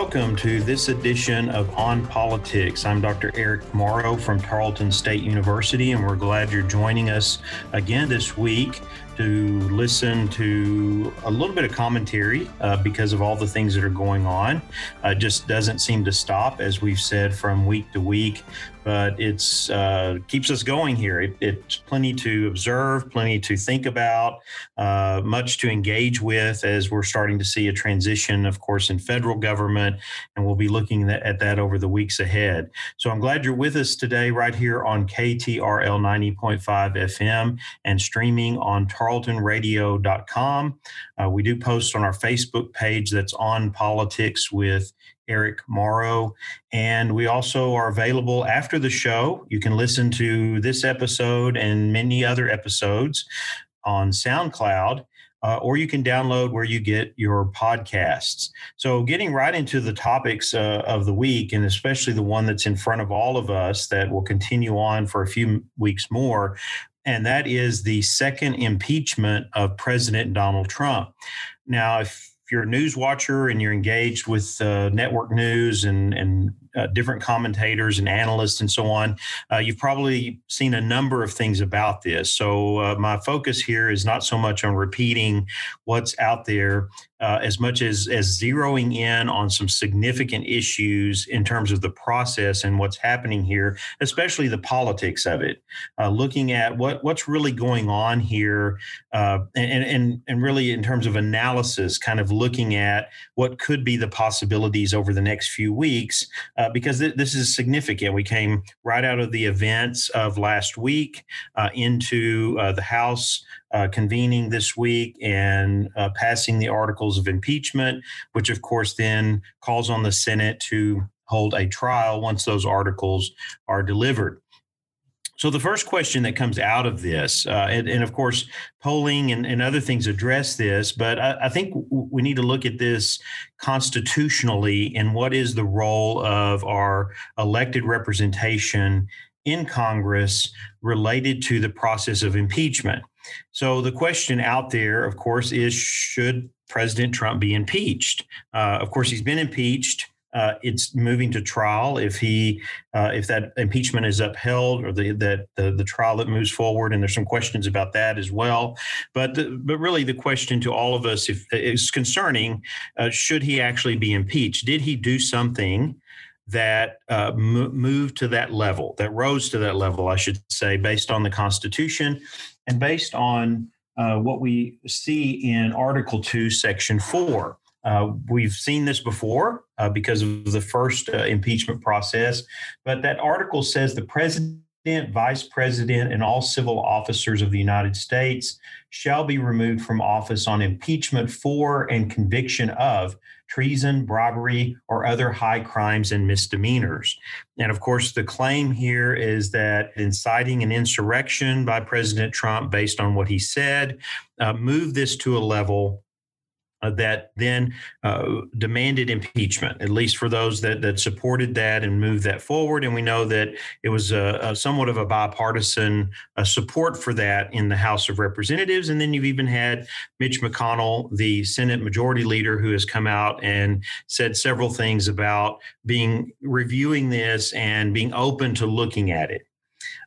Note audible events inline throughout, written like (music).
welcome to this edition of On Politics. I'm Dr. Eric Morrow from Tarleton State University, and we're glad you're joining us again this week to listen to a little bit of commentary uh, because of all the things that are going on. Uh, just doesn't seem to stop, as we've said, from week to week but it's uh, keeps us going here. It, it's plenty to observe, plenty to think about, uh, much to engage with as we're starting to see a transition, of course, in federal government, and we'll be looking at that over the weeks ahead. So I'm glad you're with us today, right here on KTRL 90.5 FM and streaming on tarletonradio.com. Uh, we do post on our Facebook page that's on politics with Eric Morrow. And we also are available after the show. You can listen to this episode and many other episodes on SoundCloud. Uh, or you can download where you get your podcasts. So, getting right into the topics uh, of the week, and especially the one that's in front of all of us that will continue on for a few weeks more, and that is the second impeachment of President Donald Trump. Now, if you're a news watcher and you're engaged with uh, network news and, and uh, different commentators and analysts and so on, uh, you've probably seen a number of things about this. So, uh, my focus here is not so much on repeating what's out there uh, as much as, as zeroing in on some significant issues in terms of the process and what's happening here, especially the politics of it. Uh, looking at what, what's really going on here, and, and, and really in terms of analysis, kind of looking at what could be the possibilities over the next few weeks uh, because th- this is significant. We came right out of the events of last week uh, into uh, the House uh, convening this week and uh, passing the articles of impeachment, which of course then calls on the Senate to hold a trial once those articles are delivered. So the first question that comes out of this, uh, and, and, of course, polling and, and, other things address this, but I, I, think we need to look at this constitutionally and what is the role of our elected representation in Congress related to the process of impeachment. So the question out there, of course, is should President Trump be impeached? Uh, of course, he's been impeached uh, it's moving to trial. If he uh, if that impeachment is upheld or the, that the, the trial that moves forward and there's some questions about that as well. But the, but really the question to all of us if, is concerning uh, should he actually be impeached? Did he do something that uh, moved to that level that rose to that level I should say based on the Constitution and based on uh, what we see in Article 2, Section 4 uh, we've seen this before uh, because of the first uh, impeachment process, but that article says the president, vice president, and all civil officers of the United States shall be removed from office on impeachment for and conviction of treason, bribery, or other high crimes and misdemeanors. And of course, the claim here is that inciting an insurrection by President Trump based on what he said uh, moved this to a level uh, that then uh, demanded impeachment, at least for those that, that supported that and moved that forward. And we know that it was a, a somewhat of a bipartisan uh, support for that in the House of Representatives. And then you've even had Mitch McConnell, the Senate Majority Leader, who has come out and said several things about being reviewing this and being open to looking at it.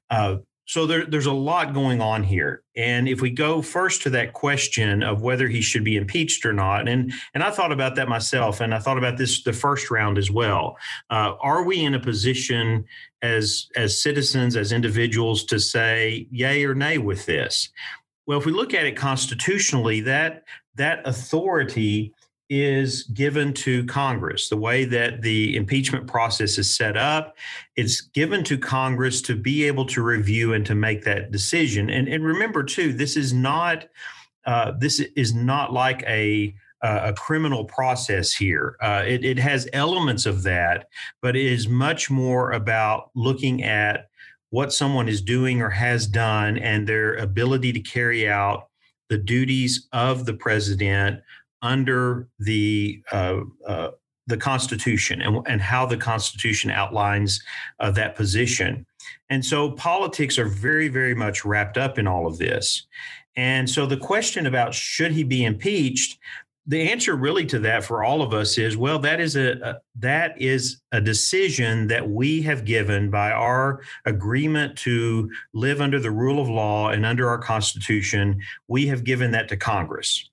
Uh, so there, there's a lot going on here. And if we go first to that question of whether he should be impeached or not, and, and I thought about that myself, and I thought about this the first round as well. Uh, are we in a position as, as citizens, as individuals, to say yay or nay with this? Well, if we look at it constitutionally, that that authority is given to Congress. The way that the impeachment process is set up, it's given to Congress to be able to review and to make that decision. And, and remember, too, this is not uh, this is not like a a criminal process here. Uh, it, it has elements of that, but it is much more about looking at what someone is doing or has done and their ability to carry out the duties of the president under the uh, uh, the Constitution and, and how the Constitution outlines uh, that position. And so politics are very, very much wrapped up in all of this. And so the question about should he be impeached the answer really to that for all of us is well that is a, a, that is a decision that we have given by our agreement to live under the rule of law and under our constitution we have given that to congress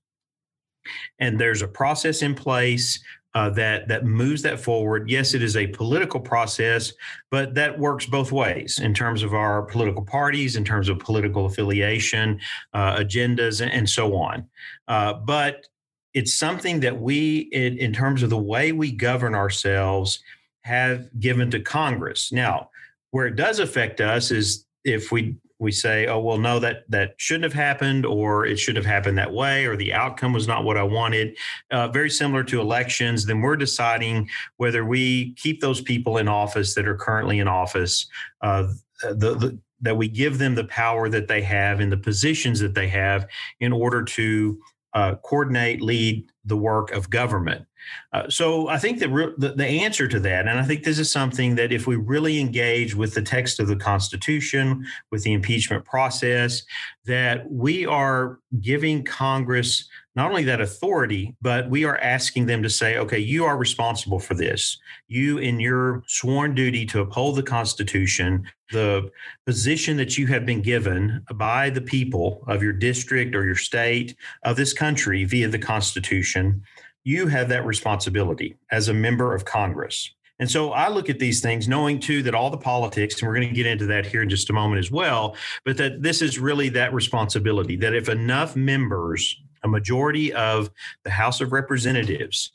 and there's a process in place uh, that that moves that forward. Yes, it is a political process, but that works both ways in terms of our political parties, in terms of political affiliation, uh, agendas, and, so on. Uh, but it's something that we, in, in terms of the way we govern ourselves, have given to Congress. Now, where it does affect us is if we we say, oh well, no, that that shouldn't have happened, or it should have happened that way, or the outcome was not what I wanted. Uh, very similar to elections. Then we're deciding whether we keep those people in office that are currently in office. Uh, the, the that we give them the power that they have in the positions that they have in order to uh, coordinate, lead the work of government. Uh, so I think that re- the, the answer to that, and I think this is something that if we really engage with the text of the Constitution, with the impeachment process, that we are giving Congress not only that authority, but we are asking them to say, okay, you are responsible for this. You, in your sworn duty to uphold the Constitution, the position that you have been given by the people of your district or your state of this country via the Constitution, you have that responsibility as a member of Congress. And so I look at these things knowing too that all the politics, and we're going to get into that here in just a moment as well, but that this is really that responsibility that if enough members, a majority of the House of Representatives,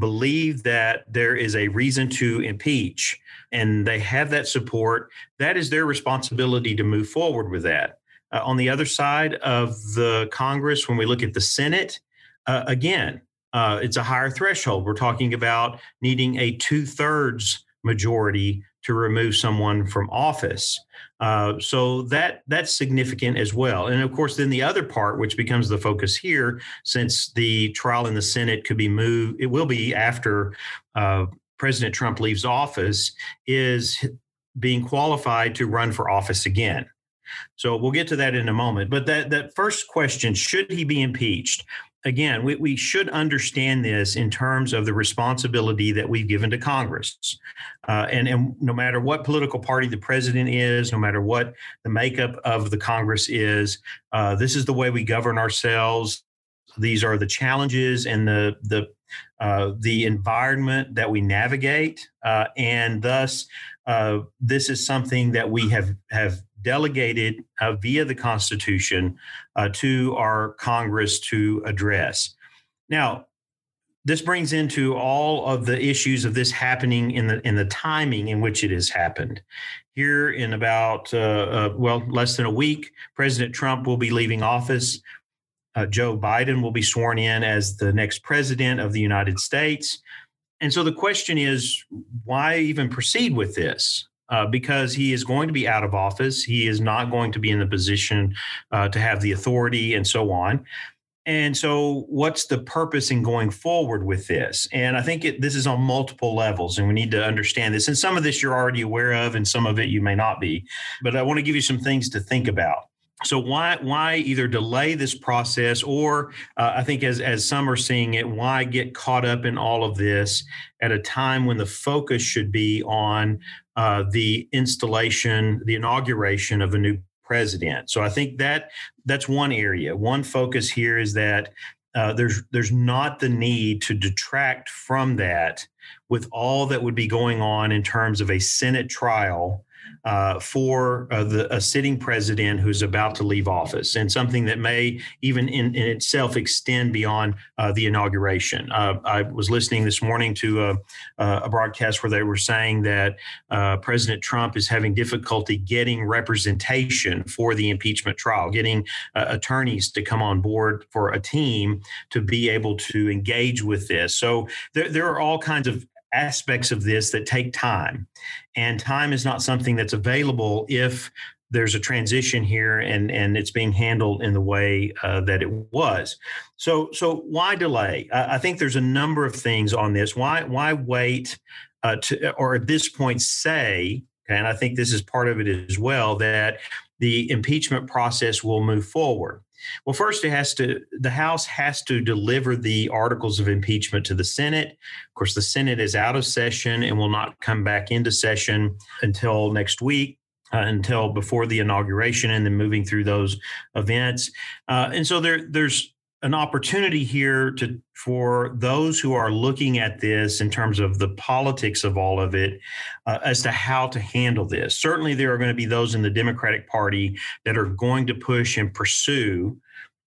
believe that there is a reason to impeach and they have that support, that is their responsibility to move forward with that. Uh, on the other side of the Congress, when we look at the Senate, uh, again, uh, it's a higher threshold. We're talking about needing a two thirds majority to remove someone from office. Uh, so that that's significant as well. And of course, then the other part, which becomes the focus here, since the trial in the Senate could be moved, it will be after uh, President Trump leaves office, is being qualified to run for office again. So we'll get to that in a moment. But that that first question, should he be impeached? Again, we, we should understand this in terms of the responsibility that we've given to Congress. Uh, and, and no matter what political party the president is, no matter what the makeup of the Congress is, uh, this is the way we govern ourselves. These are the challenges and the the uh, the environment that we navigate, uh, and thus uh, this is something that we have have delegated uh, via the Constitution uh, to our Congress to address. Now, this brings into all of the issues of this happening in the in the timing in which it has happened. Here, in about uh, uh well less than a week, President Trump will be leaving office. Uh, Joe Biden will be sworn in as the next president of the United States. And so the question is, why even proceed with this? Uh, because he is going to be out of office. He is not going to be in the position uh, to have the authority and so on. And so, what's the purpose in going forward with this? And I think it, this is on multiple levels, and we need to understand this. And some of this you're already aware of, and some of it you may not be. But I want to give you some things to think about so why why either delay this process or uh, i think as as some are seeing it why get caught up in all of this at a time when the focus should be on uh, the installation, the inauguration of a new president. So I think that that's one area. One focus here is that uh, there's there's not the need to detract from that with all that would be going on in terms of a Senate trial uh, for uh, the, a sitting president who's about to leave office, and something that may even in, in itself extend beyond uh, the inauguration. Uh, I was listening this morning to a, a, broadcast where they were saying that uh, President Trump is having difficulty getting representation for the impeachment trial, getting uh, attorneys to come on board for a team to be able to engage with this. So there, there are all kinds of aspects of this that take time. And time is not something that's available if there's a transition here and and it's being handled in the way uh, that it was so so why delay I, I, think there's a number of things on this why why wait uh, to or at this point say and I think this is part of it as well that the impeachment process will move forward. Well, first, it has to the House has to deliver the articles of impeachment to the Senate. Of course, the Senate is out of session and will not come back into session until next week. Uh, until before the inauguration, and then moving through those events, uh, and so there, there's an opportunity here to for those who are looking at this in terms of the politics of all of it uh, as to how to handle this. Certainly there are going to be those in the democratic party that are going to push and pursue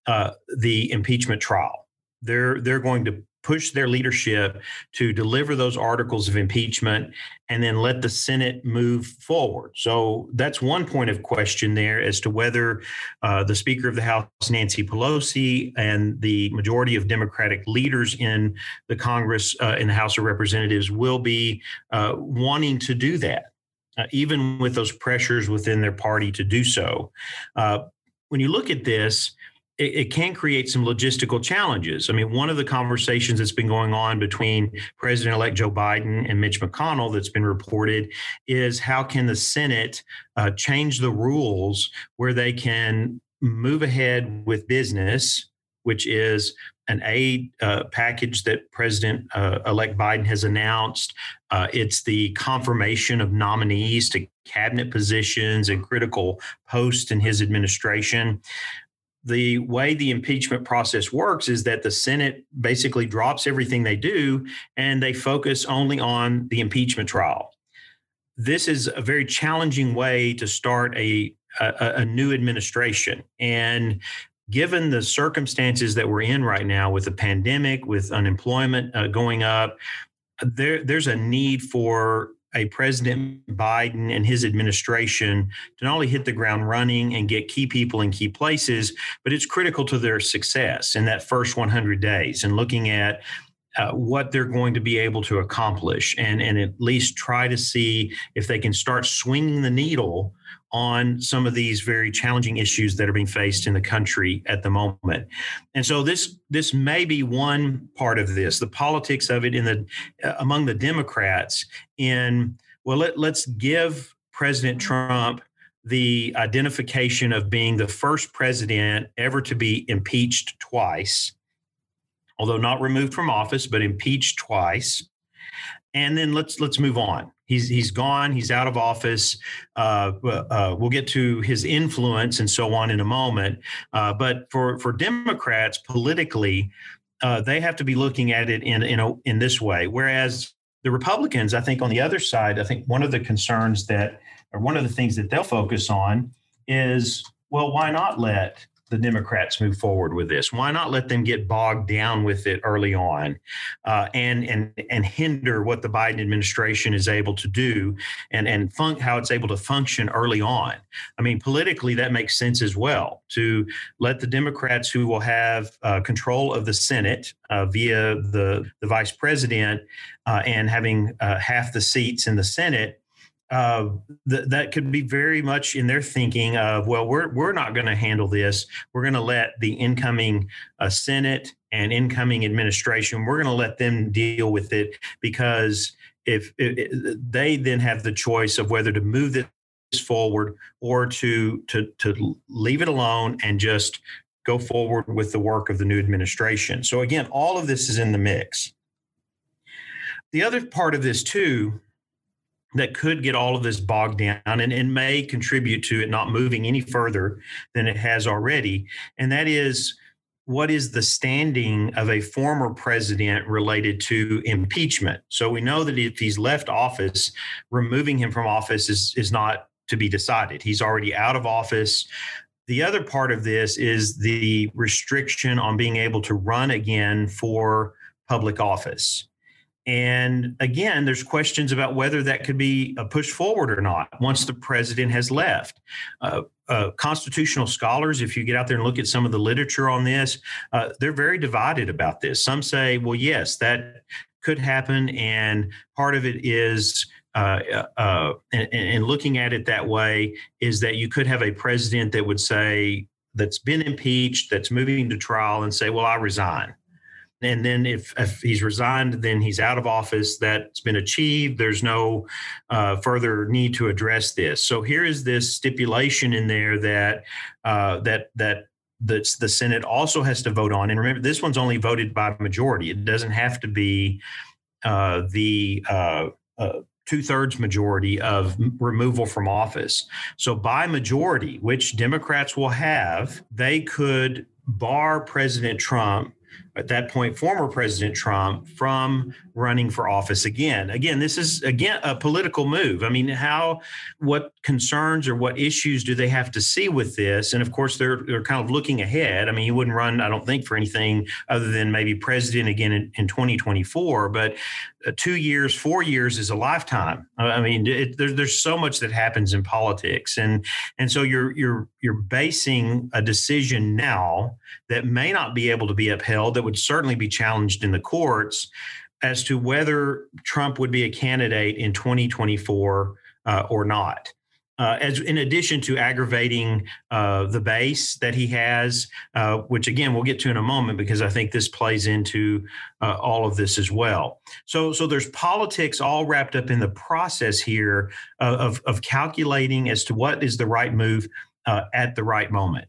uh, the impeachment trial. They're they're going to push their leadership to deliver those articles of impeachment and then let the Senate move forward. So that's one point of question there as to whether uh, the Speaker of the House, Nancy Pelosi, and the majority of Democratic leaders in the Congress, uh, in the House of Representatives, will be uh, wanting to do that. Uh, even with those pressures within their party to do so. Uh, when you look at this, it, it, can create some logistical challenges. I mean, one of the conversations that's been going on between President elect Joe Biden and Mitch McConnell that's been reported is how can the Senate uh, change the rules where they can move ahead with business, which is an aid uh, package that President uh, elect Biden has announced. Uh, it's the confirmation of nominees to cabinet positions and critical posts in his administration the way the impeachment process works is that the Senate basically drops everything they do and they focus only on the impeachment trial. This is a very challenging way to start a, a, a new administration. And given the circumstances that we're in right now with the pandemic, with unemployment uh, going up, there, there's a need for a President Biden and his administration to not only hit the ground running and get key people in key places, but it's critical to their success in that first 100 days and looking at uh, what they're going to be able to accomplish and, and at least try to see if they can start swinging the needle on some of these very challenging issues that are being faced in the country at the moment. And so this this may be one part of this, the politics of it in the uh, among the Democrats in well let, let's give President Trump the identification of being the first president ever to be impeached twice, although not removed from office, but impeached twice. And then let's let's move on. He's he's gone. He's out of office. Uh, uh, we'll get to his influence and so on in a moment. Uh, but for for Democrats politically, uh, they have to be looking at it in in a, in this way. Whereas the Republicans, I think, on the other side, I think one of the concerns that or one of the things that they'll focus on is well, why not let the Democrats move forward with this? Why not let them get bogged down with it early on, uh, and and and hinder what the Biden administration is able to do, and and how it's able to function early on? I mean, politically, that makes sense as well to let the Democrats who will have uh, control of the Senate uh, via the the vice president uh, and having uh, half the seats in the Senate uh, th- that could be very much in their thinking of, well, we're we're not going to handle this. We're going to let the incoming uh, Senate and incoming administration. We're going to let them deal with it because if they then have the choice of whether to move this forward or to to to leave it alone and just go forward with the work of the new administration. So again, all of this is in the mix. The other part of this too that could get all of this bogged down and, and may contribute to it not moving any further than it has already. And that is what is the standing of a former president related to impeachment? So we know that if he's left office, removing him from office is, is not to be decided. He's already out of office. The other part of this is the restriction on being able to run again for public office. And again, there's questions about whether that could be a push forward or not once the president has left. Uh, uh, constitutional scholars, if you get out there and look at some of the literature on this, uh, they're very divided about this. Some say, well, yes, that could happen. And part of it is, uh, uh, and, and looking at it that way, is that you could have a president that would say, that's been impeached, that's moving to trial, and say, well, I resign and then if, if he's resigned, then he's out of office. That's been achieved. There's no uh, further need to address this. So here is this stipulation in there that uh, that that the, the Senate also has to vote on. And remember, this one's only voted by majority. It doesn't have to be uh, the uh, uh, two thirds majority of removal from office. So, by majority, which Democrats will have, they could bar President Trump at that point former president trump from running for office again. Again this is again a political move. I mean how what concerns or what issues do they have to see with this? And of course they're they're kind of looking ahead. I mean he wouldn't run i don't think for anything other than maybe president again in, in 2024 but uh, two years four years is a lifetime. I mean it, there, there's so much that happens in politics. And and so you're you're you're basing a decision now that may not be able to be upheld that would certainly be challenged in the courts as to whether Trump would be a candidate in 2024 uh, or not. Uh, as in addition to aggravating uh, the base that he has, uh, which again we'll get to in a moment because I think this plays into uh, all of this as well. So, so there's politics all wrapped up in the process here of of calculating as to what is the right move uh, at the right moment.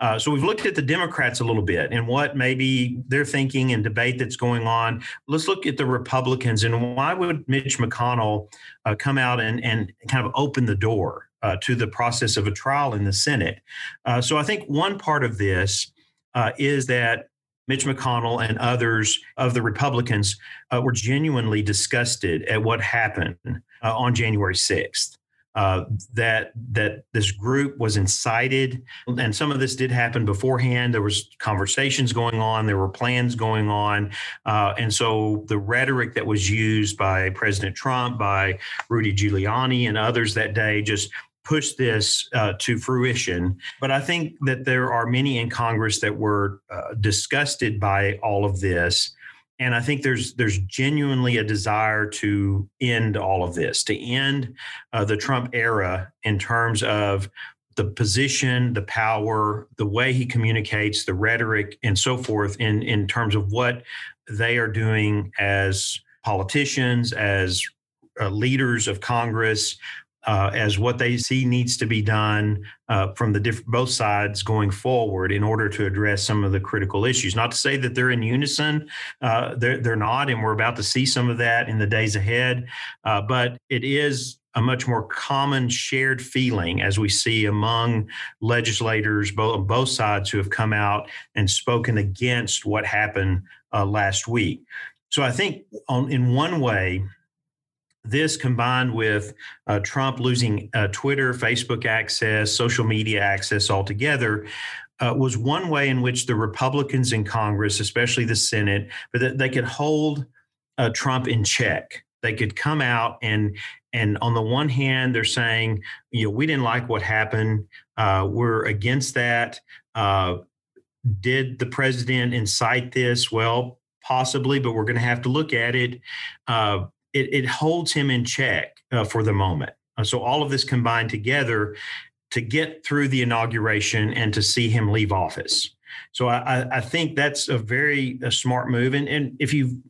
Uh, so we've looked at the Democrats a little bit and what maybe they're thinking and debate that's going on. Let's look at the Republicans and why would Mitch McConnell uh, come out and, and kind of open the door uh, to the process of a trial in the Senate? Uh, so I think one part of this uh, is that Mitch McConnell and others of the Republicans uh, were genuinely disgusted at what happened on January 6th uh, that that this group was incited, and some of this did happen beforehand. There was conversations going on, there were plans going on, uh, and so the rhetoric that was used by President Trump, by Rudy Giuliani, and others that day just pushed this uh, to fruition. But I think that there are many in Congress that were uh, disgusted by all of this and I think there's there's genuinely a desire to end all of this, to end uh, the Trump era in terms of the position, the power, the way he communicates, the rhetoric, and so forth, in in terms of what they are doing as politicians, as uh, leaders of Congress, uh, as what they see needs to be done uh, from the diff- both sides going forward in order to address some of the critical issues. Not to say that they're in unison, uh, they're, they're not, and we're about to see some of that in the days ahead. Uh, but it is a much more common shared feeling as we see among legislators both both sides who have come out and spoken against what happened uh, last week. So I think on, in one way, this combined with uh, Trump losing uh, Twitter, Facebook access, social media access altogether, uh, was one way in which the Republicans in Congress, especially the Senate, but that they could hold uh, Trump in check. They could come out and and on the one hand, they're saying, you know, we didn't like what happened. Uh, we're against that. Uh, did the president incite this? Well, possibly, but we're going to have to look at it. It, it holds him in check uh, for the moment. Uh, so all of this combined together to get through the inauguration and to see him leave office. So I, I think that's a very a smart move. And, and if you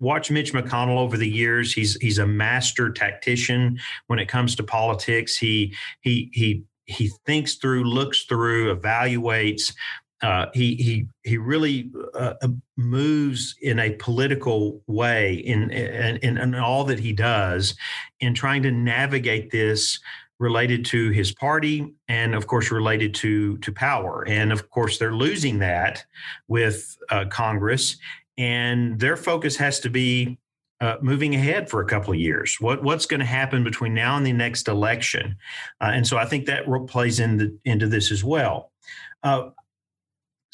watch Mitch McConnell over the years, he's he's a master tactician when it comes to politics. He he he he thinks through, looks through, evaluates, uh, he he he really uh, uh, moves in a political way in, in in all that he does in trying to navigate this related to his party and of course related to to power and of course they're losing that with uh, congress and their focus has to be uh, moving ahead for a couple of years. What what's going to happen between now and the next election? Uh, and so I think that plays into into this as well.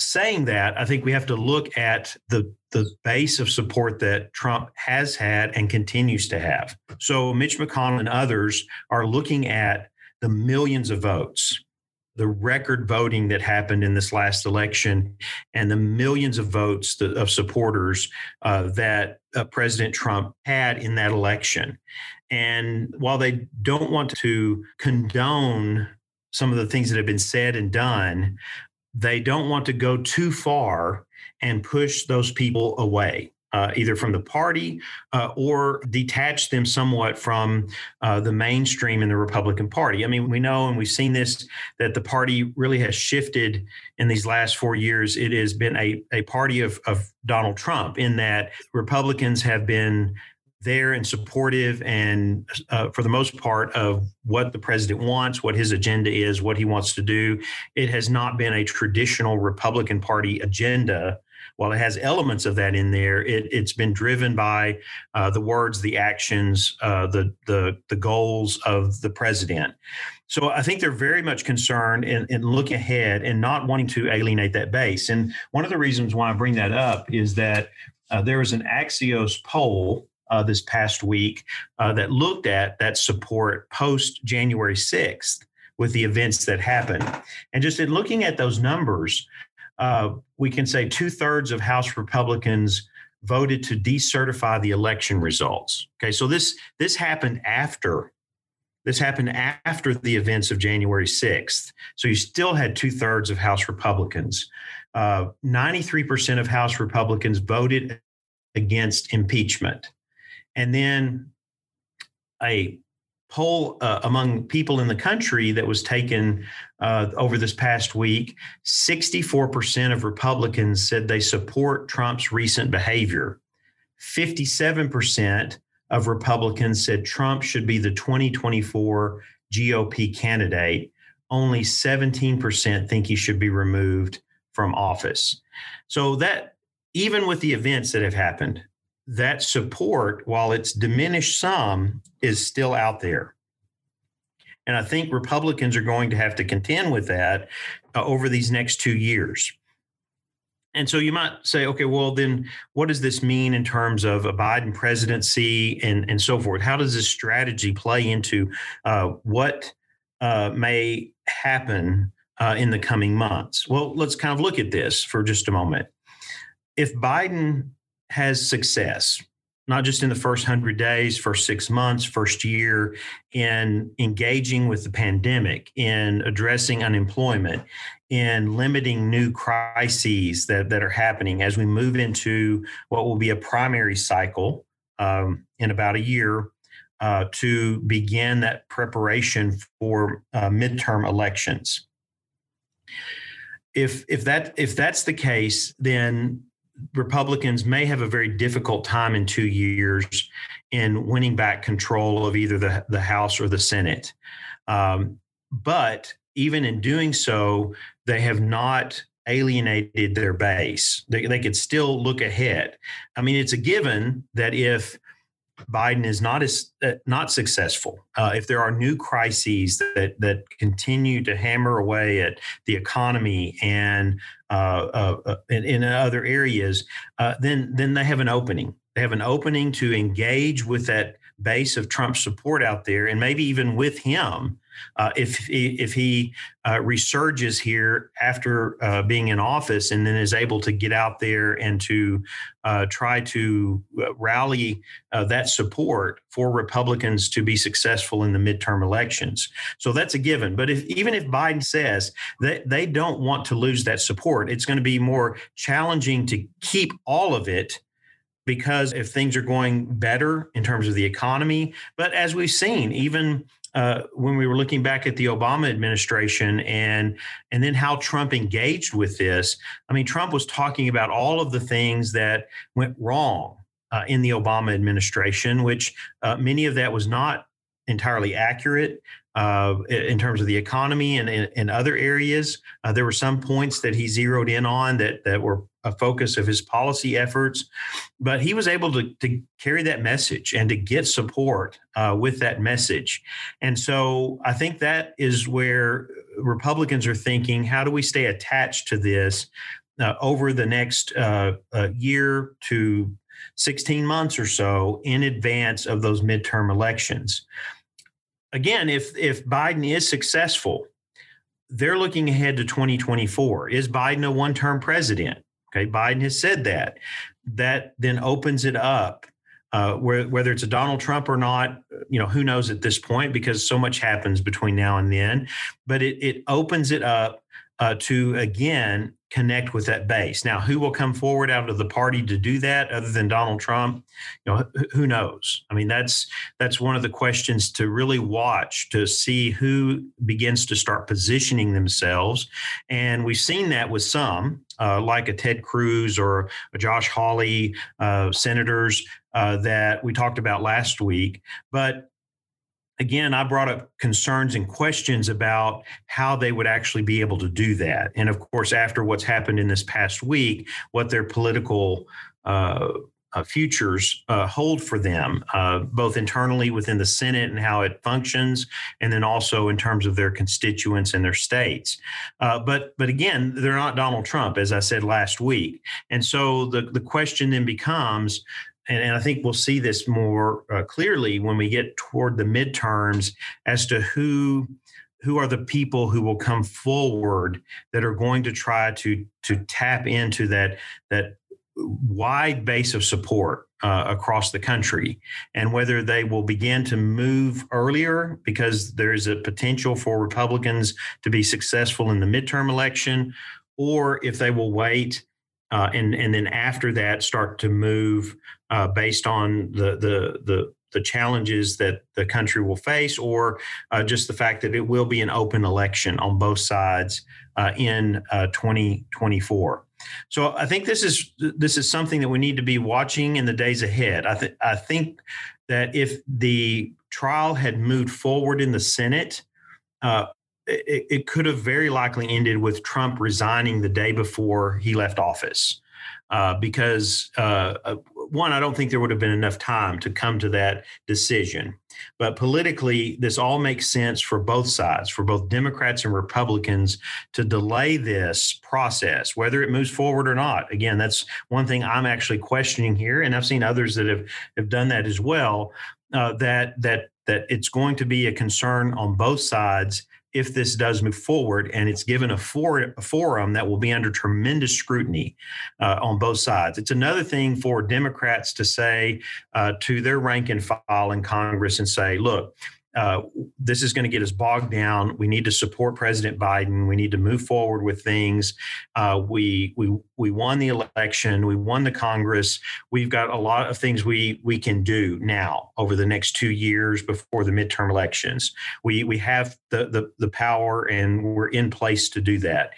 Saying that, I think we have to look at the the base of support that Trump has had and continues to have. So Mitch McConnell and others are looking at the millions of votes, the record voting that happened in this last election, and the millions of votes of supporters uh, that uh, President Trump had in that election. And while they don't want to condone some of the things that have been said and done, they don't want to go too far and push those people away uh, either from the party uh, or detach them somewhat from uh, the mainstream in the Republican Party. I mean, we know and we've seen this that the party really has shifted in these last four years. It has been a, a party of, of Donald Trump, in that Republicans have been there and supportive and uh, for the most part of what the president wants what his agenda is what he wants to do it has not been a traditional republican party agenda while it has elements of that in there, it, has been driven by uh, the words, the actions, uh, the the the goals of the president. So I think they're very much concerned in, in looking ahead and not wanting to alienate that base. And one of the reasons why I bring that up is that uh, there was an Axios poll uh, this past week uh, that looked at that support post January 6th with the events that happened. And just in looking at those numbers, uh, we can say two thirds of House Republicans voted to decertify the election results. Okay, so this this happened after this happened after the events of January 6th. So you still had two thirds of House Republicans. Uh, 93% of House Republicans voted against impeachment. And then a poll uh, among people in the country that was taken uh, over this past week 64% of Republicans said they support Trump's recent behavior. 57% of Republicans said Trump should be the 2024 GOP candidate. Only 17% think he should be removed from office. So, that even with the events that have happened, that support, while it's diminished some, is still out there. And I think Republicans are going to have to contend with that uh, over these next two years. And so you might say, okay, well, then what does this mean in terms of a Biden presidency and, and so forth? How does this strategy play into uh, what uh, may happen uh, in the coming months? Well, let's kind of look at this for just a moment. If Biden has success, not just in the first 100 days, first six months, first year, in engaging with the pandemic, in addressing unemployment, in limiting new crises that, that are happening as we move into what will be a primary cycle um, in about a year uh, to begin that preparation for uh, midterm elections. If if that if that's the case, then Republicans may have a very difficult time in two years in winning back control of either the, the House or the Senate. Um, but even in doing so, they have not alienated their base. They, they could still look ahead. I mean, it's a given that if Biden is not as uh, not successful, uh, if there are new crises that that continue to hammer away at the economy and Uh, uh, uh, in, in, other areas, uh, then then they have an opening. They have an opening to engage with that base of Trump support out there, and maybe even with him uh, if if he uh, resurges here after uh, being in office and then is able to get out there and to uh, try to uh, rally uh, that support for Republicans to be successful in the midterm elections. So that's a given. But if even if Biden says that they don't want to lose that support, it's going to be more challenging to keep all of it because if things are going better in terms of the economy. But as we've seen, even uh, when we were looking back at the Obama administration and and then how Trump engaged with this. I mean, Trump was talking about all of the things that went wrong uh, in the Obama administration, which uh, many of that was not entirely accurate uh, in terms of the economy and in other areas. Uh, there were some points that he zeroed in on that that were a focus of his policy efforts, but he was able to, to carry that message and to get support uh, with that message. And so I think that is where Republicans are thinking: How do we stay attached to this uh, over the next uh, year to 16 months or so in advance of those midterm elections? again, if if Biden is successful, they're looking ahead to 2024. Is Biden a one-term president? Okay, Biden has said that. That then opens it up. Uh, where, whether it's a Donald Trump or not, you know, who knows at this point because so much happens between now and then. But it, it opens it up uh, to again connect with that base. Now, who will come forward out of the party to do that other than Donald Trump? You know, who knows? I mean, that's that's one of the questions to really watch to see who begins to start positioning themselves. And we've seen that with some, uh, like a Ted Cruz or a Josh Hawley, uh, senators uh, that we talked about last week. But again, I brought up concerns and questions about how they would actually be able to do that. And of course, after what's happened in this past week, what their political uh, futures uh, hold for them, uh, both internally within the Senate and how it functions, and then also in terms of their constituents and their states. Uh, but but again, they're not Donald Trump, as I said last week, and so the the question then becomes and, and I think we'll see this more uh, clearly when we get toward the midterms as to who who are the people who will come forward that are going to try to to tap into that that wide base of support uh, across the country and whether they will begin to move earlier because there's a potential for republicans to be successful in the midterm election or if they will wait uh, and and then after that start to move uh, based on the the the the challenges that the country will face, or uh, just the fact that it will be an open election on both sides uh, in uh, 2024. So I think this is this is something that we need to be watching in the days ahead. I, th- I think that if the trial had moved forward in the Senate, uh, it, it, could have very likely ended with Trump resigning the day before he left office. Uh, because uh, uh, one, I don't think there would have been enough time to come to that decision. But politically, this all makes sense for both sides, for both Democrats and Republicans, to delay this process, whether it moves forward or not. Again, that's one thing I'm actually questioning here, and I've seen others that have have done that as well. Uh, that that that it's going to be a concern on both sides if this does move forward and it's given a, for, a forum that will be under tremendous scrutiny uh, on both sides. It's another thing for Democrats to say uh, to their rank and file in Congress and say, look, uh, this is going to get us bogged down. We need to support President Biden. We need to move forward with things. Uh, we we we won the election. We won the Congress. We've got a lot of things we we can do now over the next two years before the midterm elections. We we have the the, the power and we're in place to do that.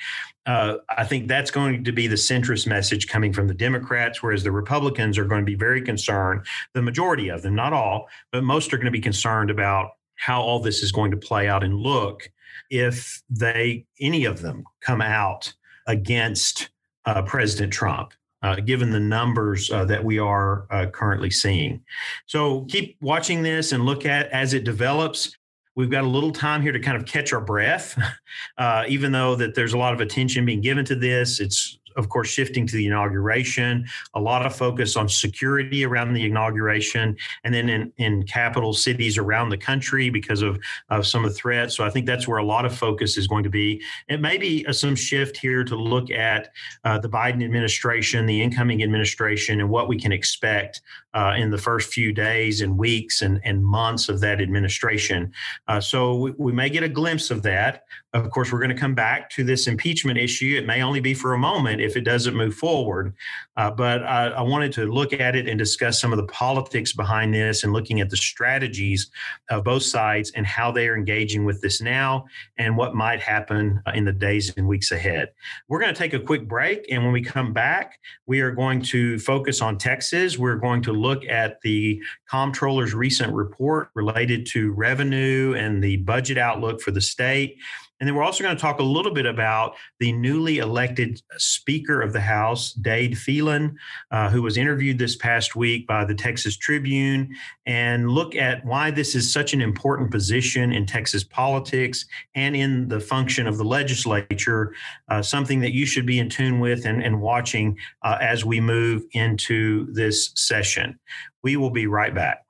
Uh, I think that's going to be the centrist message coming from the Democrats, whereas the Republicans are going to be very concerned. The majority of them, not all, but most are going to be concerned about how all this is going to play out and look if they any of them come out against uh, President Trump. Uh, given the numbers uh, that we are uh, currently seeing. So keep watching this and look at as it develops. We've got a little time here to kind of catch our breath, (laughs) uh, even though that there's a lot of attention being given to this. It's of course, shifting to the inauguration, a lot of focus on security around the inauguration, and then in, in capital cities around the country because of, of some of the threats. So I think that's where a lot of focus is going to be. It may be some shift here to look at uh, the Biden administration, the incoming administration, and what we can expect uh, in the first few days and weeks and, and months of that administration. Uh, so we, we may get a glimpse of that. Of course, we're going to come back to this impeachment issue. It may only be for a moment if it doesn't move forward. Uh, but I, I, wanted to look at it and discuss some of the politics behind this and looking at the strategies of both sides and how they are engaging with this now and what might happen in the days and weeks ahead. We're going to take a quick break. And when we come back, we are going to focus on Texas. We're going to look at the comptroller's recent report related to revenue and the budget outlook for the state. And then we're also going to talk a little bit about the newly elected Speaker of the House, Dade Phelan, uh, who was interviewed this past week by the Texas Tribune, and look at why this is such an important position in Texas politics and in the function of the legislature, uh, something that you should be in tune with and, and watching uh, as we move into this session. We will be right back.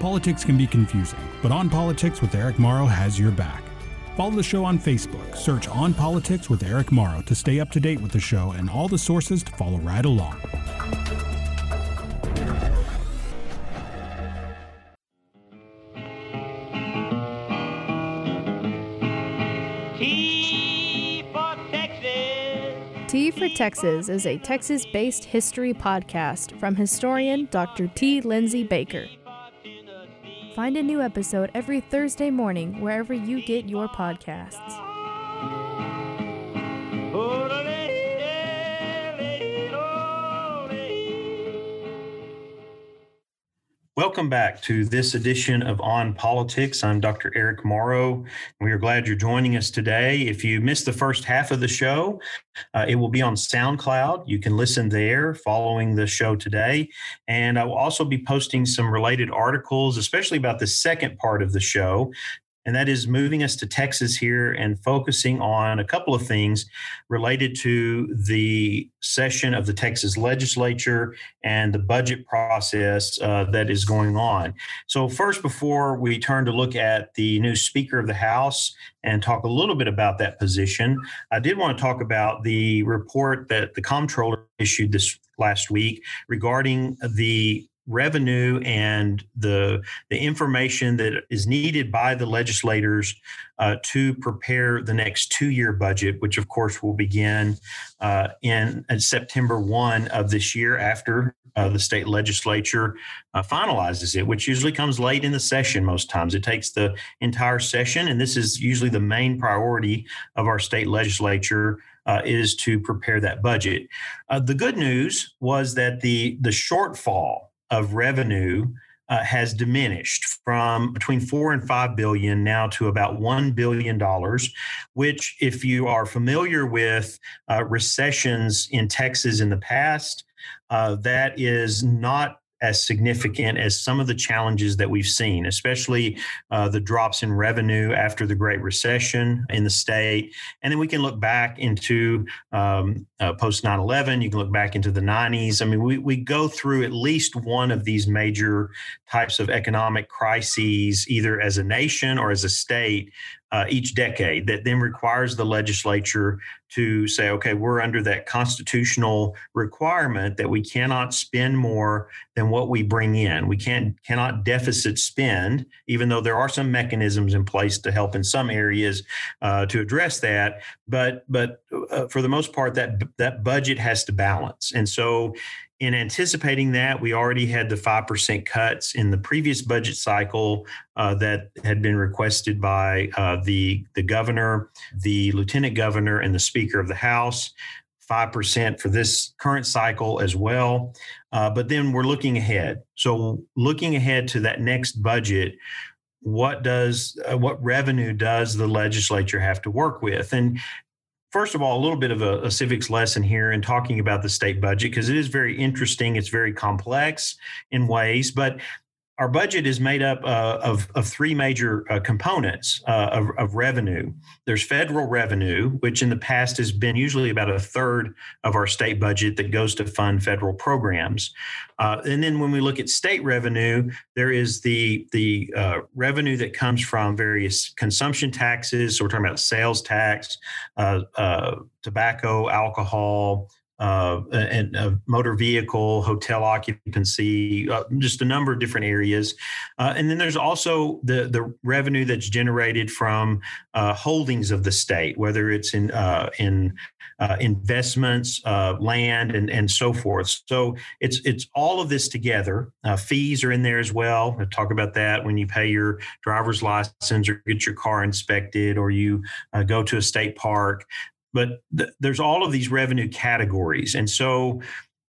Politics can be confusing, but On Politics with Eric Morrow has your back. Follow the show on Facebook. Search On Politics with Eric Morrow to stay up to date with the show and all the sources to follow right along. Tea for Texas is a Texas based history podcast from historian Dr. T. Lindsay Baker. Find a new episode every Thursday morning wherever you get your podcasts. Oh, Welcome back to this edition of On Politics. I'm Dr. Eric Morrow. We are glad you're joining us today. If you missed the first half of the show, uh, it will be on SoundCloud. You can listen there following the show today. And I will also be posting some related articles, especially about the second part of the show and that is moving us to Texas here and focusing on a couple of things related to the session of the Texas legislature and the budget process uh, that is going on. So, first, before we turn to look at the new Speaker of the House and talk a little bit about that position, I did want to talk about the report that the comptroller issued this last week regarding the revenue and the the information that is needed by the legislators uh, to prepare the next two year budget, which of course will begin uh, in, in, September one of this year after. Uh, the state legislature uh, finalizes it, which usually comes late in the session most times. It takes the entire session, and this is usually the main priority of our state legislature uh, is to prepare that budget. Uh, the good news was that the the shortfall of revenue uh, has diminished from between four and five billion now to about one billion dollars, which, if you are familiar with uh, recessions in Texas in the past, uh, that is not as significant as some of the challenges that we've seen, especially uh, the drops in revenue after the Great Recession in the state. And then we can look back into um, uh, post 9 11, you can look back into the 90s. I mean, we, we go through at least one of these major types of economic crises, either as a nation or as a state, uh, each decade that then requires the legislature to say, okay, we're under that constitutional requirement that we cannot spend more than what we bring in. We can't cannot deficit spend, even though there are some mechanisms in place to help in some areas uh, to address that. But but uh, for the most part, that that budget has to balance, and so in anticipating that, we already had the 5% cuts in the previous budget cycle uh, that had been requested by uh, the, the governor, the lieutenant governor, and the speaker of the House. 5% for this current cycle as well. Uh, but then we're looking ahead. So, looking ahead to that next budget, what does uh, what revenue does the legislature have to work with and first of all, a little bit of a, a civics lesson here in talking about the state budget because it is very interesting. It's very complex in ways, but our budget is made up uh, of, of three major uh, components uh, of, of, revenue. There's federal revenue, which in the past has been usually about a third of our state budget that goes to fund federal programs. Uh, and then when we look at state revenue, there is the the uh, revenue that comes from various consumption taxes. So we're talking about sales tax, uh, tobacco, alcohol uh, and uh, motor vehicle, hotel occupancy, uh, just a number of different areas. Uh, and then there's also the the revenue that's generated from uh, holdings of the state, whether it's in uh, in investments, land, and and so forth. So it's it's all of this together. fees are in there as well. I'll talk about that when you pay your driver's license or get your car inspected, or you go to a state park but th- there's all of these revenue categories. And so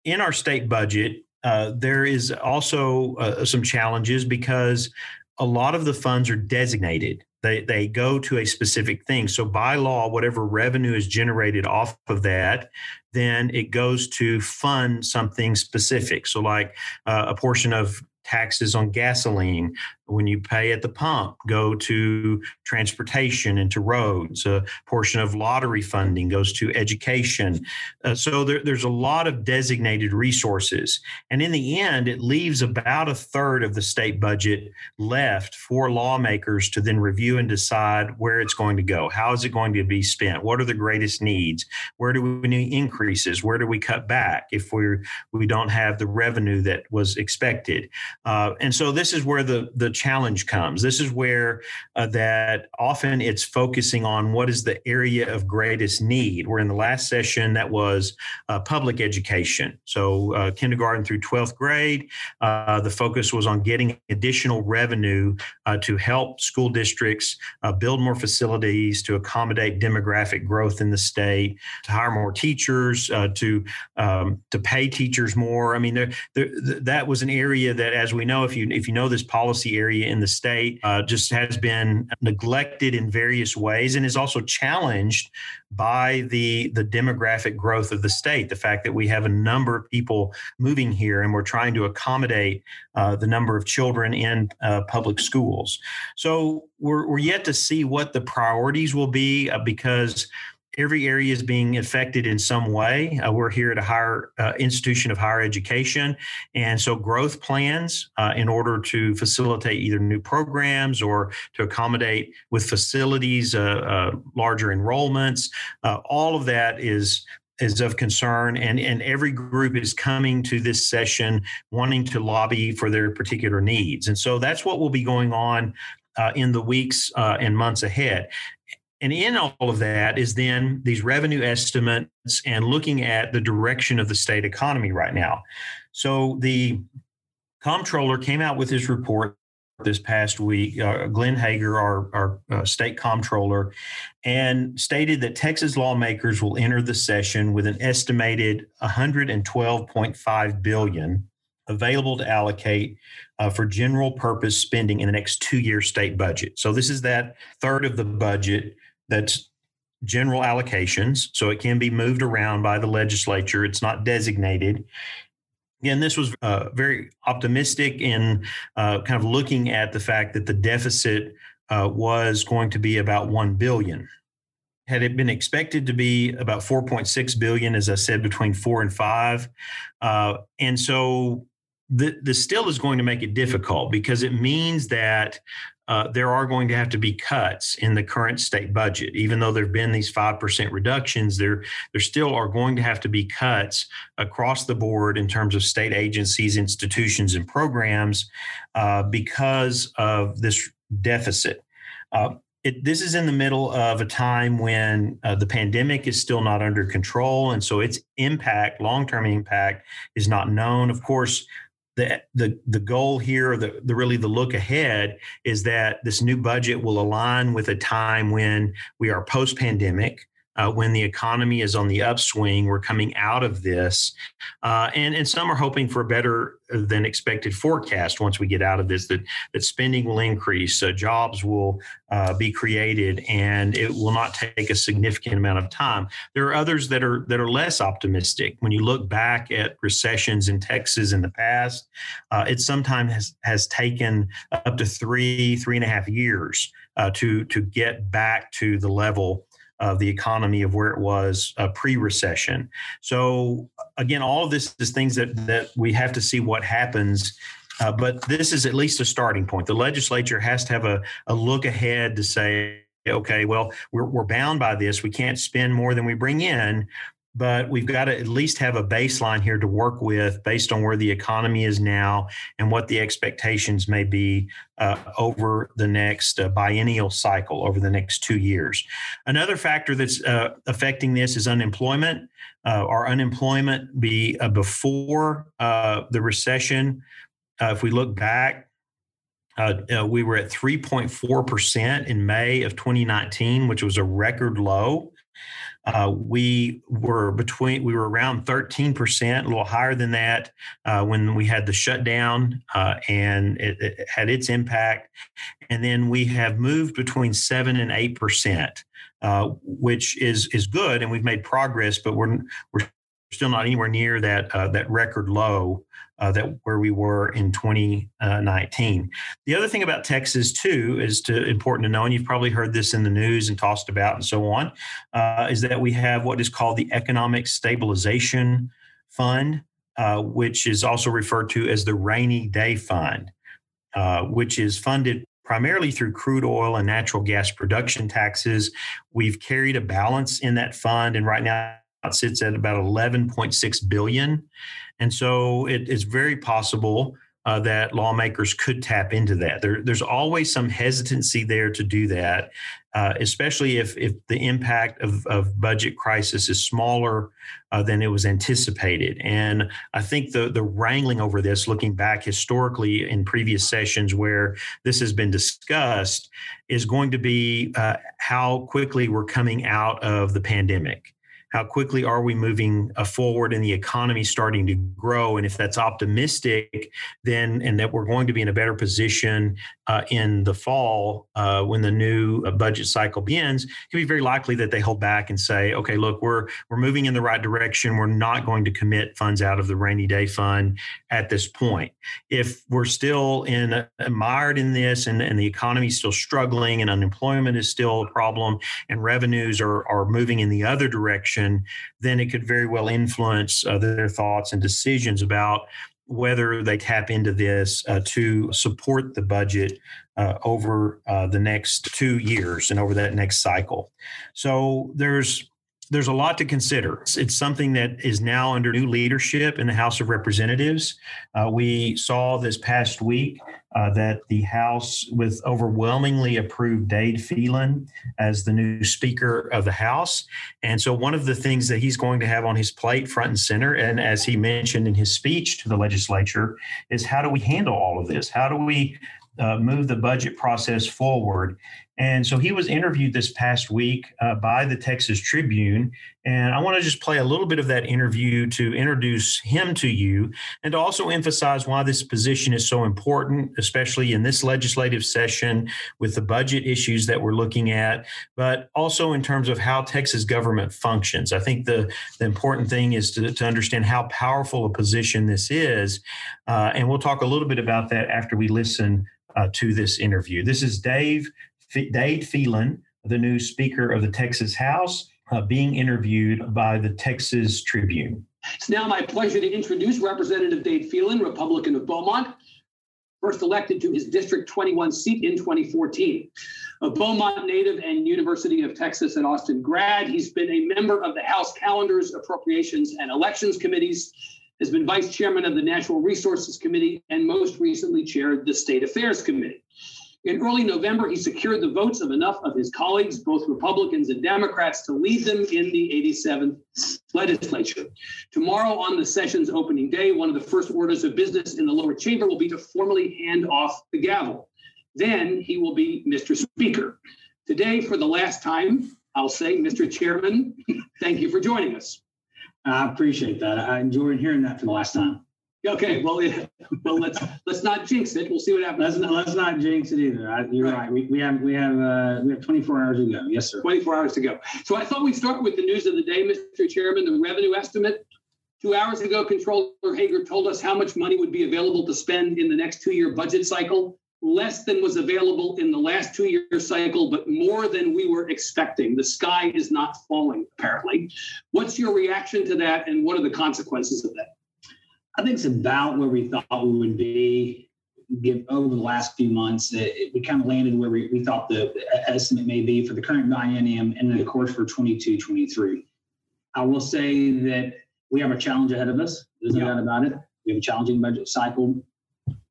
in our state budget, uh, there is also uh, some challenges because a lot of the funds are designated. They, they go to a specific thing. So by law, whatever revenue is generated off of that, then it goes to fund something specific. So like uh, a portion of taxes on gasoline when you pay at the pump go to transportation and to roads. A portion of lottery funding goes to education. Uh, so there, there's a lot of designated resources. And in the end it leaves about a third of the state budget left for lawmakers to then review and decide where it's going to go. How is it going to be spent? What are the greatest needs? Where do we need increases? Where do we cut back if we're we don't have the revenue that was expected? Uh, and so this is where the the challenge comes. This is where uh, that often it's focusing on what is the area of greatest need. We're in the last session that was uh, public education, so uh, kindergarten through twelfth grade. Uh, the focus was on getting additional revenue uh, to help school districts build more facilities to accommodate demographic growth in the state, to hire more teachers, to um, to pay teachers more. I mean, there, there, that was an area that, as we know, if you if you know this policy area in the state, uh, just has been neglected in various ways, and is also challenged by the the demographic growth of the state. The fact that we have a number of people moving here, and we're trying to accommodate uh, the number of children in uh, public schools. So we're we're yet to see what the priorities will be uh, because every area is being affected in some way. Uh, we're here at a higher uh, institution of higher education, and so growth plans uh, in order to facilitate either new programs or to accommodate with facilities uh, uh, larger enrollments. Uh, all of that is is of concern and, and every group is coming to this session wanting to lobby for their particular needs and so that's what will be going on uh, in the weeks uh, and months ahead and in all of that is then these revenue estimates and looking at the direction of the state economy right now. So the comptroller came out with his report this past week, uh, Glenn Hegar, our, our uh, state comptroller, and stated that Texas lawmakers will enter the session with an estimated 112.5 billion available to allocate uh, for general purpose spending in the next two-year state budget. So this is that third of the budget that's general allocations, so it can be moved around by the legislature. It's not designated. Again, this was uh, very optimistic in uh, kind of looking at the fact that the deficit uh, was going to be about one billion. Had it been expected to be about 4.6 billion, as I said, between four and five, uh, and so the, this still is going to make it difficult because it means that uh, there are going to have to be cuts in the current state budget. Even though there have been these 5% reductions, there, there still are going to have to be cuts across the board in terms of state agencies, institutions, and programs uh, because of this deficit. Uh, it, this is in the middle of a time when uh, the pandemic is still not under control. And so its impact, long term impact, is not known. Of course, the the the goal here, the the really the look ahead is that this new budget will align with a time when we are post pandemic uh, when the economy is on the upswing. We're coming out of this, uh, and and some are hoping for a better than expected forecast once we get out of this. That that spending will increase, uh, jobs will uh, be created, and it will not take a significant amount of time. There are others that are that are less optimistic. When you look back at recessions in Texas in the past, uh, it sometimes has has taken up to three three and a half years uh, to to get back to the level of the economy of where it was uh, pre-recession. So again, all of this is things that that we have to see what happens. Uh, but this is at least a starting point. The legislature has to have a, a look ahead to say, okay, well, we're, we're bound by this. We can't spend more than we bring in but we've got to at least have a baseline here to work with based on where the economy is now and what the expectations may be uh, over the next uh, biennial cycle over the next two years. Another factor that's uh, affecting this is unemployment. Uh, our unemployment be uh, before uh, the recession. if we look back, we were at 3.4% in May of 2019, which was a record low. Uh, we were between we were around 13%, a little higher than that uh, when we had the shutdown, uh, and it, it, had its impact. And then we have moved between seven and eight percent, uh, which is is good, and we've made progress, but we're we're still not anywhere near that uh, that record low uh, that where we were in 2019. The other thing about Texas too is to important to know, and you've probably heard this in the news and tossed about and so on, uh, is that we have what is called the Economic Stabilization Fund, uh, which is also referred to as the Rainy Day Fund, uh, which is funded primarily through crude oil and natural gas production taxes. We've carried a balance in that fund, and right now it sits at about 11.6 billion. And so it is very possible uh, that lawmakers could tap into that. There, there's always some hesitancy there to do that, uh, especially if, if the impact of, of budget crisis is smaller uh, than it was anticipated. And I think the, the wrangling over this, looking back historically in previous sessions where this has been discussed, is going to be uh, how quickly we're coming out of the pandemic how quickly are we moving uh, forward and the economy starting to grow? And if that's optimistic then and that we're going to be in a better position uh, in the fall uh, when the new uh, budget cycle begins it can be very likely that they hold back and say okay look we're we're moving in the right direction. We're not going to commit funds out of the rainy day fund at this point. If we're still in uh, mired in this and, and the economy is still struggling and unemployment is still a problem and revenues are, are moving in the other direction then it could very well influence uh, their thoughts and decisions about whether they tap into this uh, to support the budget uh, over uh, the next two years and over that next cycle. So there's there's a lot to consider. It's, it's, something that is now under new leadership in the House of Representatives. Uh, we saw this past week uh, that the House, with overwhelmingly approved Dade Phelan as the new Speaker of the House. And so, one of the things that he's going to have on his plate, front and center, and as he mentioned in his speech to the legislature, is how do we handle all of this? How do we uh, move the budget process forward. And so he was interviewed this past week uh, by the Texas Tribune. And I want to just play a little bit of that interview to introduce him to you and to also emphasize why this position is so important, especially in this legislative session with the budget issues that we're looking at, but also in terms of how Texas government functions. I think the, the important thing is to, to understand how powerful a position this is. Uh, and we'll talk a little bit about that after we listen uh, to this interview. This is Dave Dade Phelan, the new Speaker of the Texas House, uh, being interviewed by the Texas Tribune. It's now my pleasure to introduce Representative Dade Phelan, Republican of Beaumont, first elected to his District 21 seat in 2014. A Beaumont native and University of Texas at Austin grad, he's been a member of the House Calendars, Appropriations, and Elections Committees has been vice chairman of the Natural Resources Committee and most recently chaired the State Affairs Committee. In early November, he secured the votes of enough of his colleagues, both Republicans and Democrats, to lead them in the 87th legislature. Tomorrow, on the session's opening day, one of the first orders of business in the lower chamber will be to formally hand off the gavel. Then he will be Mr. Speaker. Today, for the last time, I'll say, Mr. Chairman, (laughs) thank you for joining us. I appreciate that. I enjoyed hearing that for the last time. Okay, well, well, let's let's not jinx it. We'll see what happens. Let's not, let's not jinx it either. I, you're right. right. We, we have we have uh, we have 24 hours to go. Yes, sir. 24 hours to go. So I thought we'd start with the news of the day, Mr. Chairman. The revenue estimate. Two hours ago, Controller Hegar told us how much money would be available to spend in the next two-year budget cycle. Less than was available in the last two-year cycle, but more than we were expecting. The sky is not falling, apparently. What's your reaction to that, and what are the consequences of that? I think it's about where we thought we would be give, over the last few months. It, we kind of landed where we, we thought the, the estimate may be for the current biennium and then, of course, for 22 23. I will say that we have a challenge ahead of us. There's no yeah. doubt about it. We have a challenging budget cycle.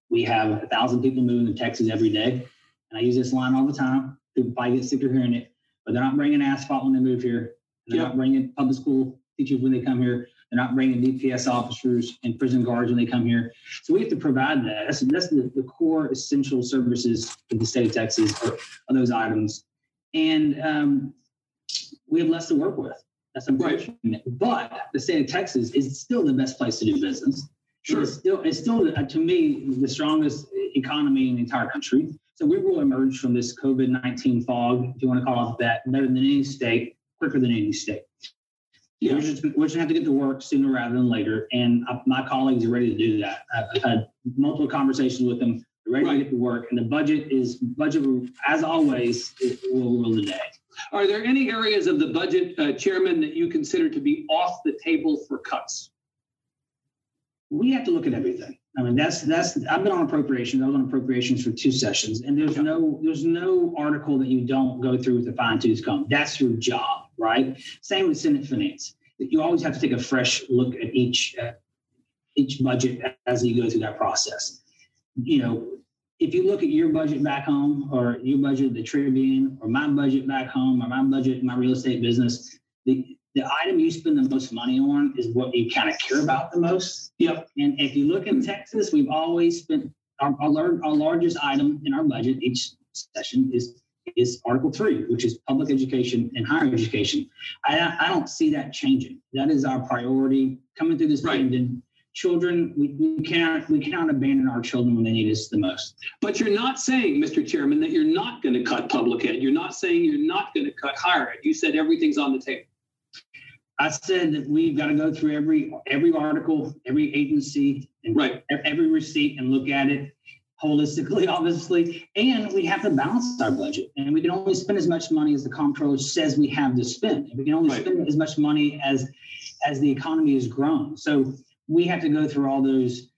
We have a thousand people moving to Texas every day. And I use this line all the time. People probably get sick of hearing it, but they're not bringing asphalt when they move here. They're yeah. not bringing public school teachers when they come here. They're not bringing DPS officers and prison guards when they come here. So we have to provide that. That's, that's the, the core essential services of the state of Texas are, are those items. And um, we have less to work with. That's unfortunate. Right. But the state of Texas is still the best place to do business. Sure. It's still, it's still uh, to me, the strongest economy in the entire country. So we will emerge from this COVID 19 fog, if you want to call it that, better than any state, quicker than any state. Yeah. We're just, we're just gonna have to get to work sooner rather than later. And I, my colleagues are ready to do that. I've had multiple conversations with them. They're ready right. to get to work. And the budget is budget, as always, it will rule the day. Are there any areas of the budget, uh, Chairman, that you consider to be off the table for cuts? We have to look at everything. I mean, that's that's. I've been on appropriations. I was on appropriations for two sessions, and there's no there's no article that you don't go through with a fine tooth comb. That's your job right? Same with Senate Finance. You always have to take a fresh look at each uh, each budget as you go through that process. you know, if you look at your budget back home or your budget the Tribune or my budget back home or my budget in my real estate business, the, the item you spend the most money on is what you kind of care about the most. Yep. And if you look in Texas, we've always spent our, our, our largest item in our budget each session is is Article Three, which is public education and higher education. I, I don't see that changing. That is our priority coming through this Right. pandemic. Children, we, we cannot we cannot abandon our children when they need us the most. But you're not saying, Mr. Chairman, that you're not going to cut public ed. You're not saying you're not going to cut higher ed. You said everything's on the table. I said that we've got to go through every every article, every agency, and Right. every receipt and look at it holistically, (laughs) obviously. And we have to balance our budget. And we can only spend as much money as the comptroller says we have to spend. We can only Right. spend as much money as as the economy has grown. So we have to go through all those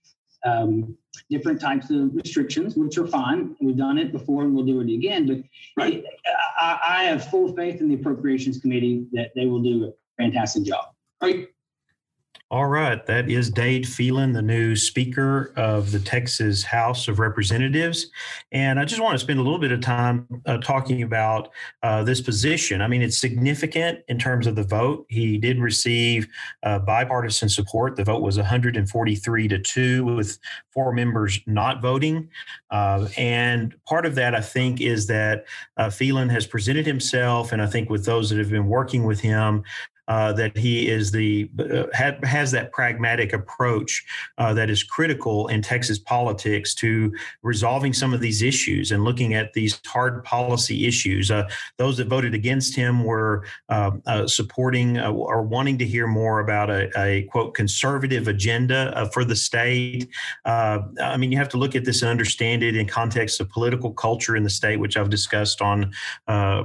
um, different types of restrictions, which are fine. We've done it before and we'll do it again. But Right. I, I have full faith in the appropriations committee that they will do a fantastic job. You, All right, that is Dade Phelan, the new Speaker of the Texas House of Representatives. And I just want to spend a little bit of time uh, talking about uh, this position. I mean, it's significant in terms of the vote. He did receive uh, bipartisan support. The vote was 143 to 2, with four members not voting. Uh, and part of that, I think, is that uh, Phelan has presented himself, and I think with those that have been working with him, uh, that he is the uh, ha- has that pragmatic approach uh, that is critical in Texas politics to resolving some of these issues and looking at these hard policy issues. Uh, those that voted against him were uh, uh, supporting uh, or wanting to hear more about a, a quote conservative agenda for the state. I mean, you have to look at this and understand it in context of political culture in the state, which I've discussed on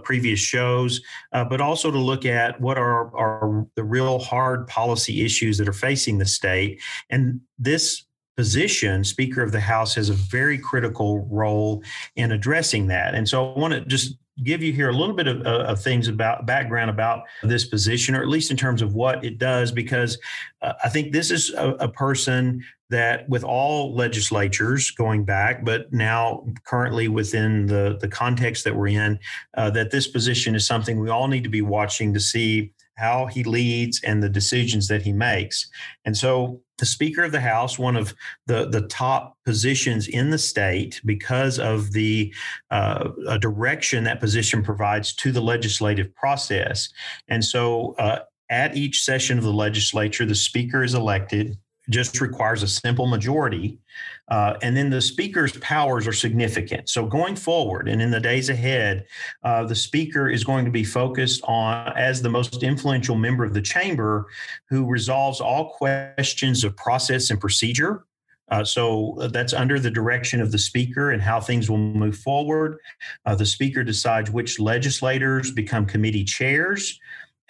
previous shows but also to look at what are, are the real hard policy issues that are facing the state. And this position, Speaker of the House, has a very critical role in addressing that. And so I want to just give you here a little bit of, uh, of things about background about this position, or at least in terms of what it does, because uh, I think this is a, a person that with all legislatures going back, but now currently within the, the context that we're in, uh, that this position is something we all need to be watching to see how he leads and the decisions that he makes. And so the Speaker of the House, one of the, the top positions in the state because of the uh, direction that position provides to the legislative process. And so uh, at each session of the legislature, the Speaker is elected just requires a simple majority. Uh, and then the speaker's powers are significant. So going forward and in the days ahead, uh, the speaker is going to be focused on, as the most influential member of the chamber, who resolves all questions of process and procedure. Uh, so that's under the direction of the speaker and how things will move forward. Uh, the speaker decides which legislators become committee chairs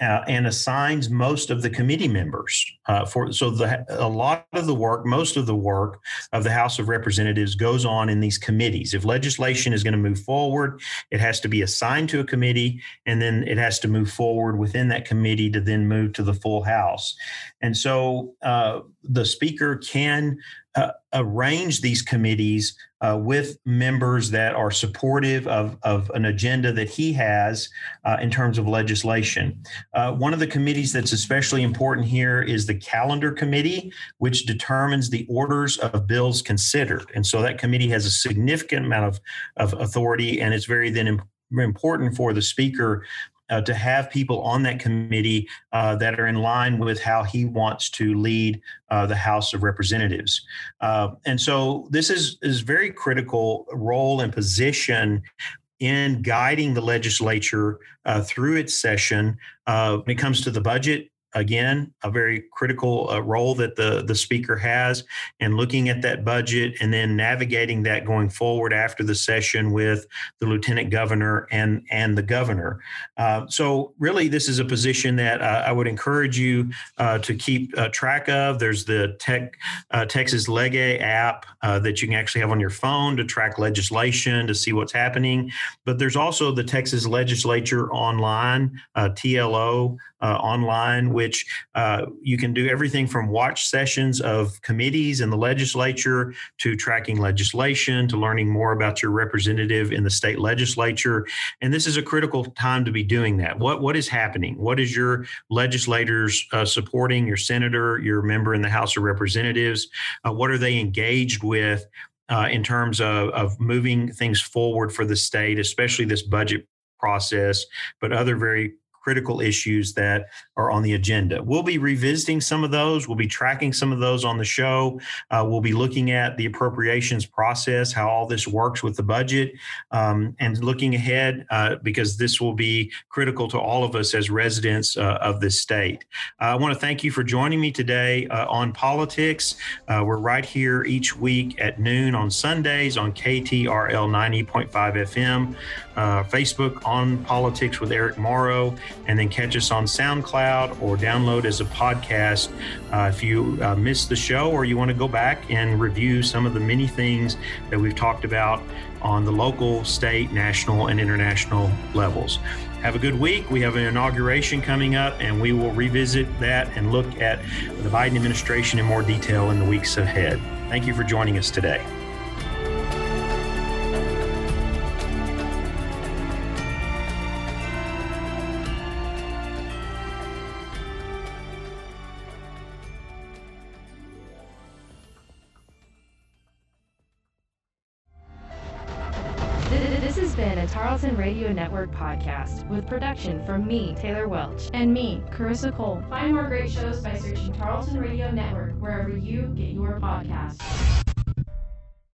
uh, and assigns most of the committee members uh, for so the a lot of the work most of the work of the house of representatives goes on in these committees. If legislation is going to move forward it has to be assigned to a committee and then it has to move forward within that committee to then move to the full house. And so uh, the speaker can uh, arrange these committees uh, with members that are supportive of, of an agenda that he has uh, in terms of legislation. Uh, one of the committees that's especially important here is the Calendar Committee, which determines the orders of bills considered. And so that committee has a significant amount of, of authority, and it's very then im- important for the Speaker uh, to have people on that committee uh, that are in line with how he wants to lead uh, the House of Representatives. Uh, and so this is is very critical role and position in guiding the legislature uh, through its session uh, when it comes to the budget. Again, a very critical uh, role that the, the speaker has in looking at that budget and then navigating that going forward after the session with the lieutenant governor and, and the governor. Uh, so, really, this is a position that uh, I would encourage you uh, to keep uh, track of. There's the Tech, uh, Texas Lege app that you can actually have on your phone to track legislation to see what's happening. But there's also the Texas Legislature online, TLO uh, online, which uh, you can do everything from watch sessions of committees in the legislature to tracking legislation to learning more about your representative in the state legislature. And this is a critical time to be doing that. What what is happening? What is your legislators uh, supporting? Your senator, your member in the House of Representatives? Uh, what are they engaged with? Uh, in terms of, of moving things forward for the state, especially this budget process, but other very critical issues that are on the agenda. We'll be revisiting some of those. We'll be tracking some of those on the show. Uh, we'll be looking at the appropriations process, how all this works with the budget, um, and looking ahead uh, because this will be critical to all of us as residents uh, of this state. Uh, I want to thank you for joining me today uh, on politics. Uh, we're right here each week at noon on Sundays on KTRL 90.5 FM, Facebook on Politics with Eric Morrow and then catch us on SoundCloud or download as a podcast. Uh, if you uh, missed the show or you want to go back and review some of the many things that we've talked about on the local, state, national, and international levels. Have a good week. We have an inauguration coming up, and we will revisit that and look at the Biden administration in more detail in the weeks ahead. Thank you for joining us today. Network podcast with production from me, Taylor Welch, and me, Carissa Cole. Find more great shows by searching Tarleton Radio Network wherever you get your podcasts.